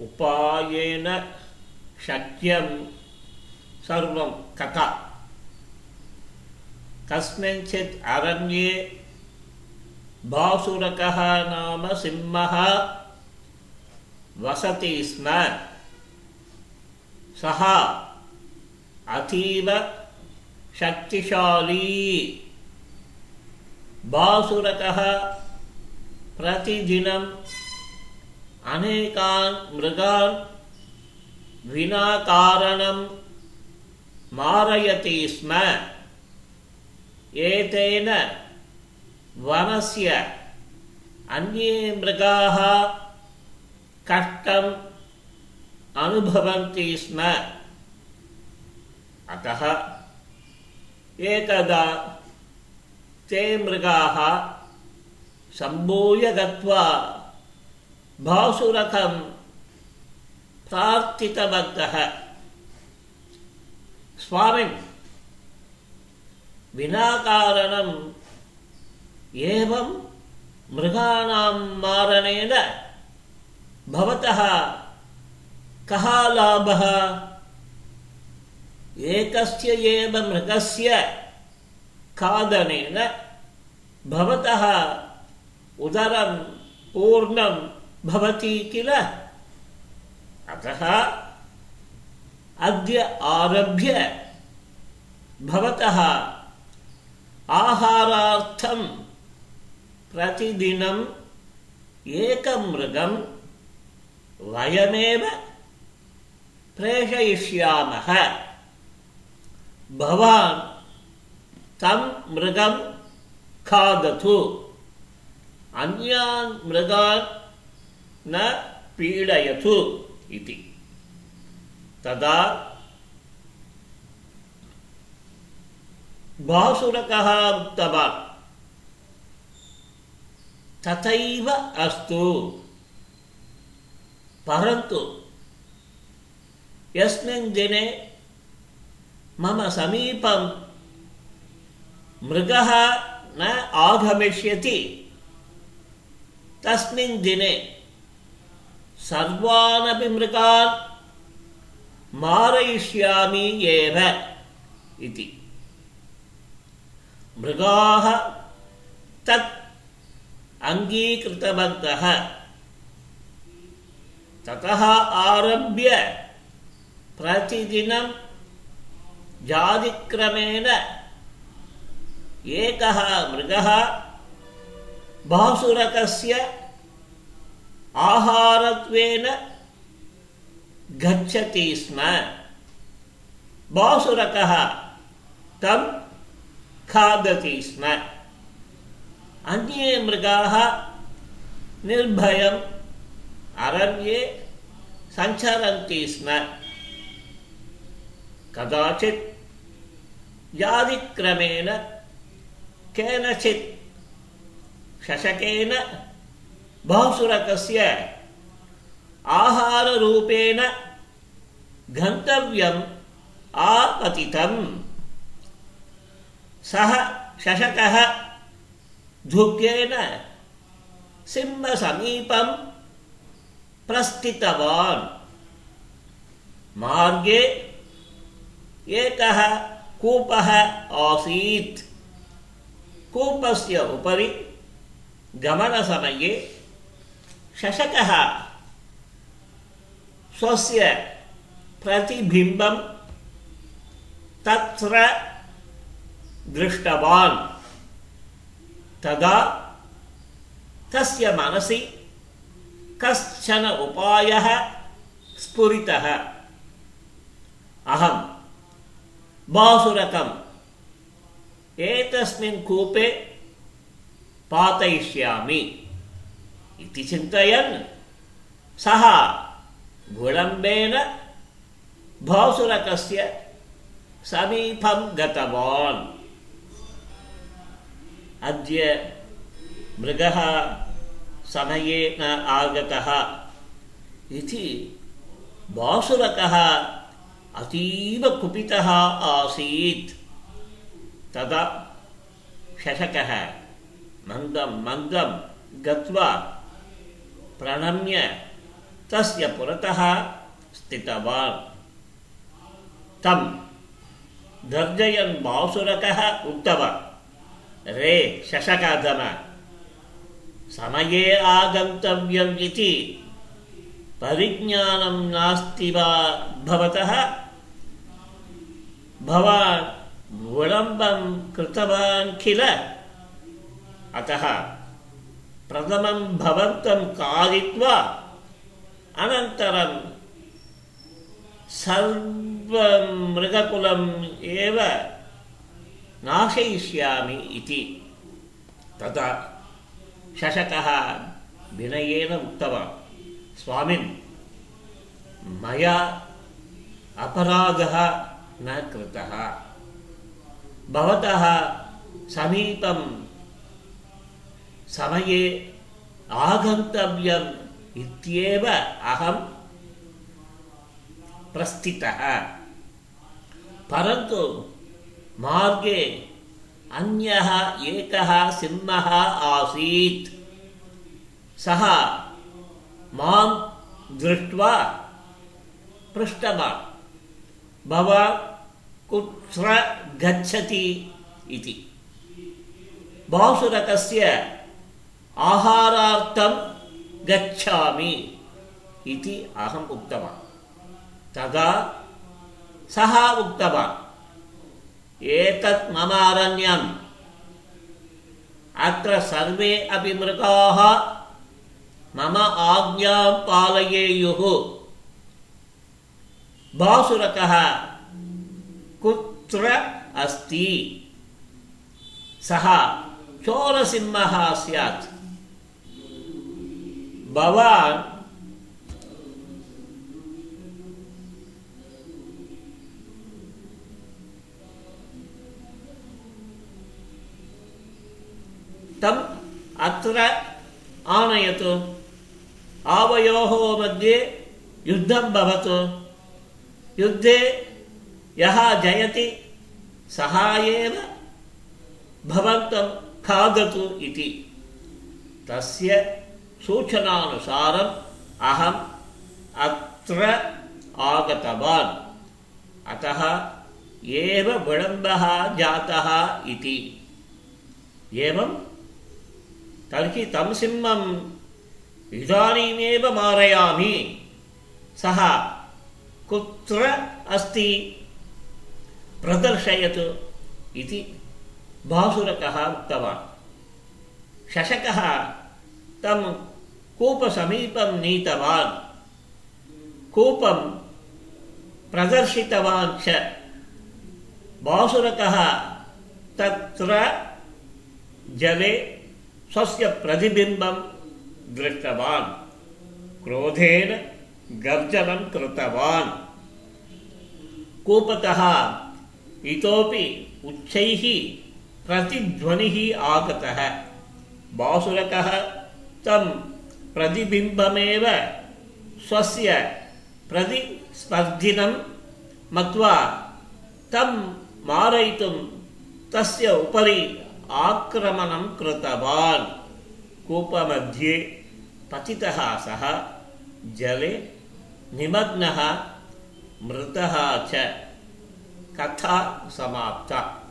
उपायेन शक्यं सर्वं कथा। कस्मिंश्चित् अरण्ये भासुरकः नाम सिंहः वसति स्म। सः अतीव शक्तिशाली। भासुरकः प्रतिदिनम् अनेकान् मृगान् विना कारणं मारयति स्म। एतेन वनस्य अन्ये मृगाः कष्टम् अनुभवन्ति स्म। अतः एकदा ते मृगाः सम्भूय गत्वा भासुरकं प्रार्थितवन्तः स्वामिन् विना कारणम् एवं मृगाणां मारणेन भवतः कः लाभः? एकस्य एव मृगस्य खादनेन भवतः उदरं पूर्णं भवति किल? अतः अद्य आरभ्य भवतः आहारार्थं प्रतिदिनम् एकं मृगं वयमेव प्रेषयिष्यामः। भवान् तं मृगं खादतु। अन्यान् मृगान् न पीडयतु इति। तदा भासुरकः उक्तवान्, तथैव अस्तु। परन्तु यस्मिन् दिने मम समीपं मृगः न आगमिष्यति। तस्मिन् दिने सर्वानपि मृगान् मारयिष्यामि एव इति। मृगाः तत् अङ्गीकृतवन्तः। ततः आरभ्य प्रतिदिनं जातिक्रमेण एकः मृगः भासुरकस्य आहारत्वेन गच्छति स्म। भासुरकः तं खादति स्म। अन्ये मृगाः निर्भयम् अरण्ये सञ्चरन्ति स्म। कदाचित् जातिक्रमेण केनचित् शशकेन भासुरकस्य आहाररूपेण गन्तव्यम्, आपतितम्। सः शशकः दुःखेन सिंहसमीपं प्रस्थितवान्। मार्गे एकः कूपः आसीत्। कूपस्य उपरि गमनसमये शशकः स्वस्य प्रतिबिम्बं तत्र दृष्टवान्। तदा तस्य मनसि कश्चन उपायः स्फुरितः। अहं बासुरकम् एतस्मिन् कूपे पातयिष्यामि। इति चिन्तयन् सः विलम्बेन भासुरकस्य समीपं गतवान् अद्य मृगः समये न आगतः इति बासुरकः अतीव कुपितः आसीत् तदा शशकः मन्दं मन्दं गत्वा प्रणम्य तस्य पुरतः स्थितवान्। तं गर्जयन् बासुरकः उक्तवान् रे शशकादम समये आगन्तव्यम् इति परिज्ञानं नास्ति वा भवतः? भवान् विलम्बं कृतवान् किल? अतः प्रथमं भवन्तं खादित्वा अनन्तरं सर्वं मृगकुलम् एव नाशयिष्यामि इति तथा शशकः विनयेन उक्तवान् स्वामिन् मया अपराधः न कृतः भवतः समीपं समये आगन्तव्यम् इत्येव अहं प्रस्थितः परन्तु मार्गे अन्यः एकः सिंहः आसीत् सः माँ दृष्ट्वा पृष्टवान् भवान् कुत्र गच्छति इति. बासुरकस्य आहारार्थं गच्छामि इति अहम् उक्तवान् तदा सः उक्तवान् एतत् मम अरण्यम् अत्र सर्वे अपि मृगाः मम आज्ञां पालयेयुः बासुरकः कुत्र अस्ति सः चोरसिंहः स्यात् भवान् तम् अत्र आनयतु। आवयोः मध्ये युद्धं भवतु। युद्धे यः जयति, सः भवन्तं खादतु इति। तस्य सूचनानुसारम् अहम् अत्र आगतवान्। अतः एव विलम्बः जातः इति। एवं? तर्हि तं सिंहम् इदानीमेव मारयामि। सः कुत्र अस्ति? प्रदर्शयतु इति बासुरकः उक्तवान्। शशकः तं कूपसमीपं नीतवान्। कूपं प्रदर्शितवान् च। बासुरकः तत्र जले स्वस्य प्रतिबिम्बं दृष्टवान्। क्रोधेन गर्जनं कृतवान्। कूपतः इतोपि उच्चैः प्रतिध्वनिः आगतः। बासुरकः तं प्रतिबिम्बमेव स्वस्य प्रतिस्पर्धिनं मत्वा तं मारयितुं तस्य उपरि आक्रमणं कृतवान्। कूपमध्ये पतितः सः जले निमग्नः मृतः च। कथा समाप्ता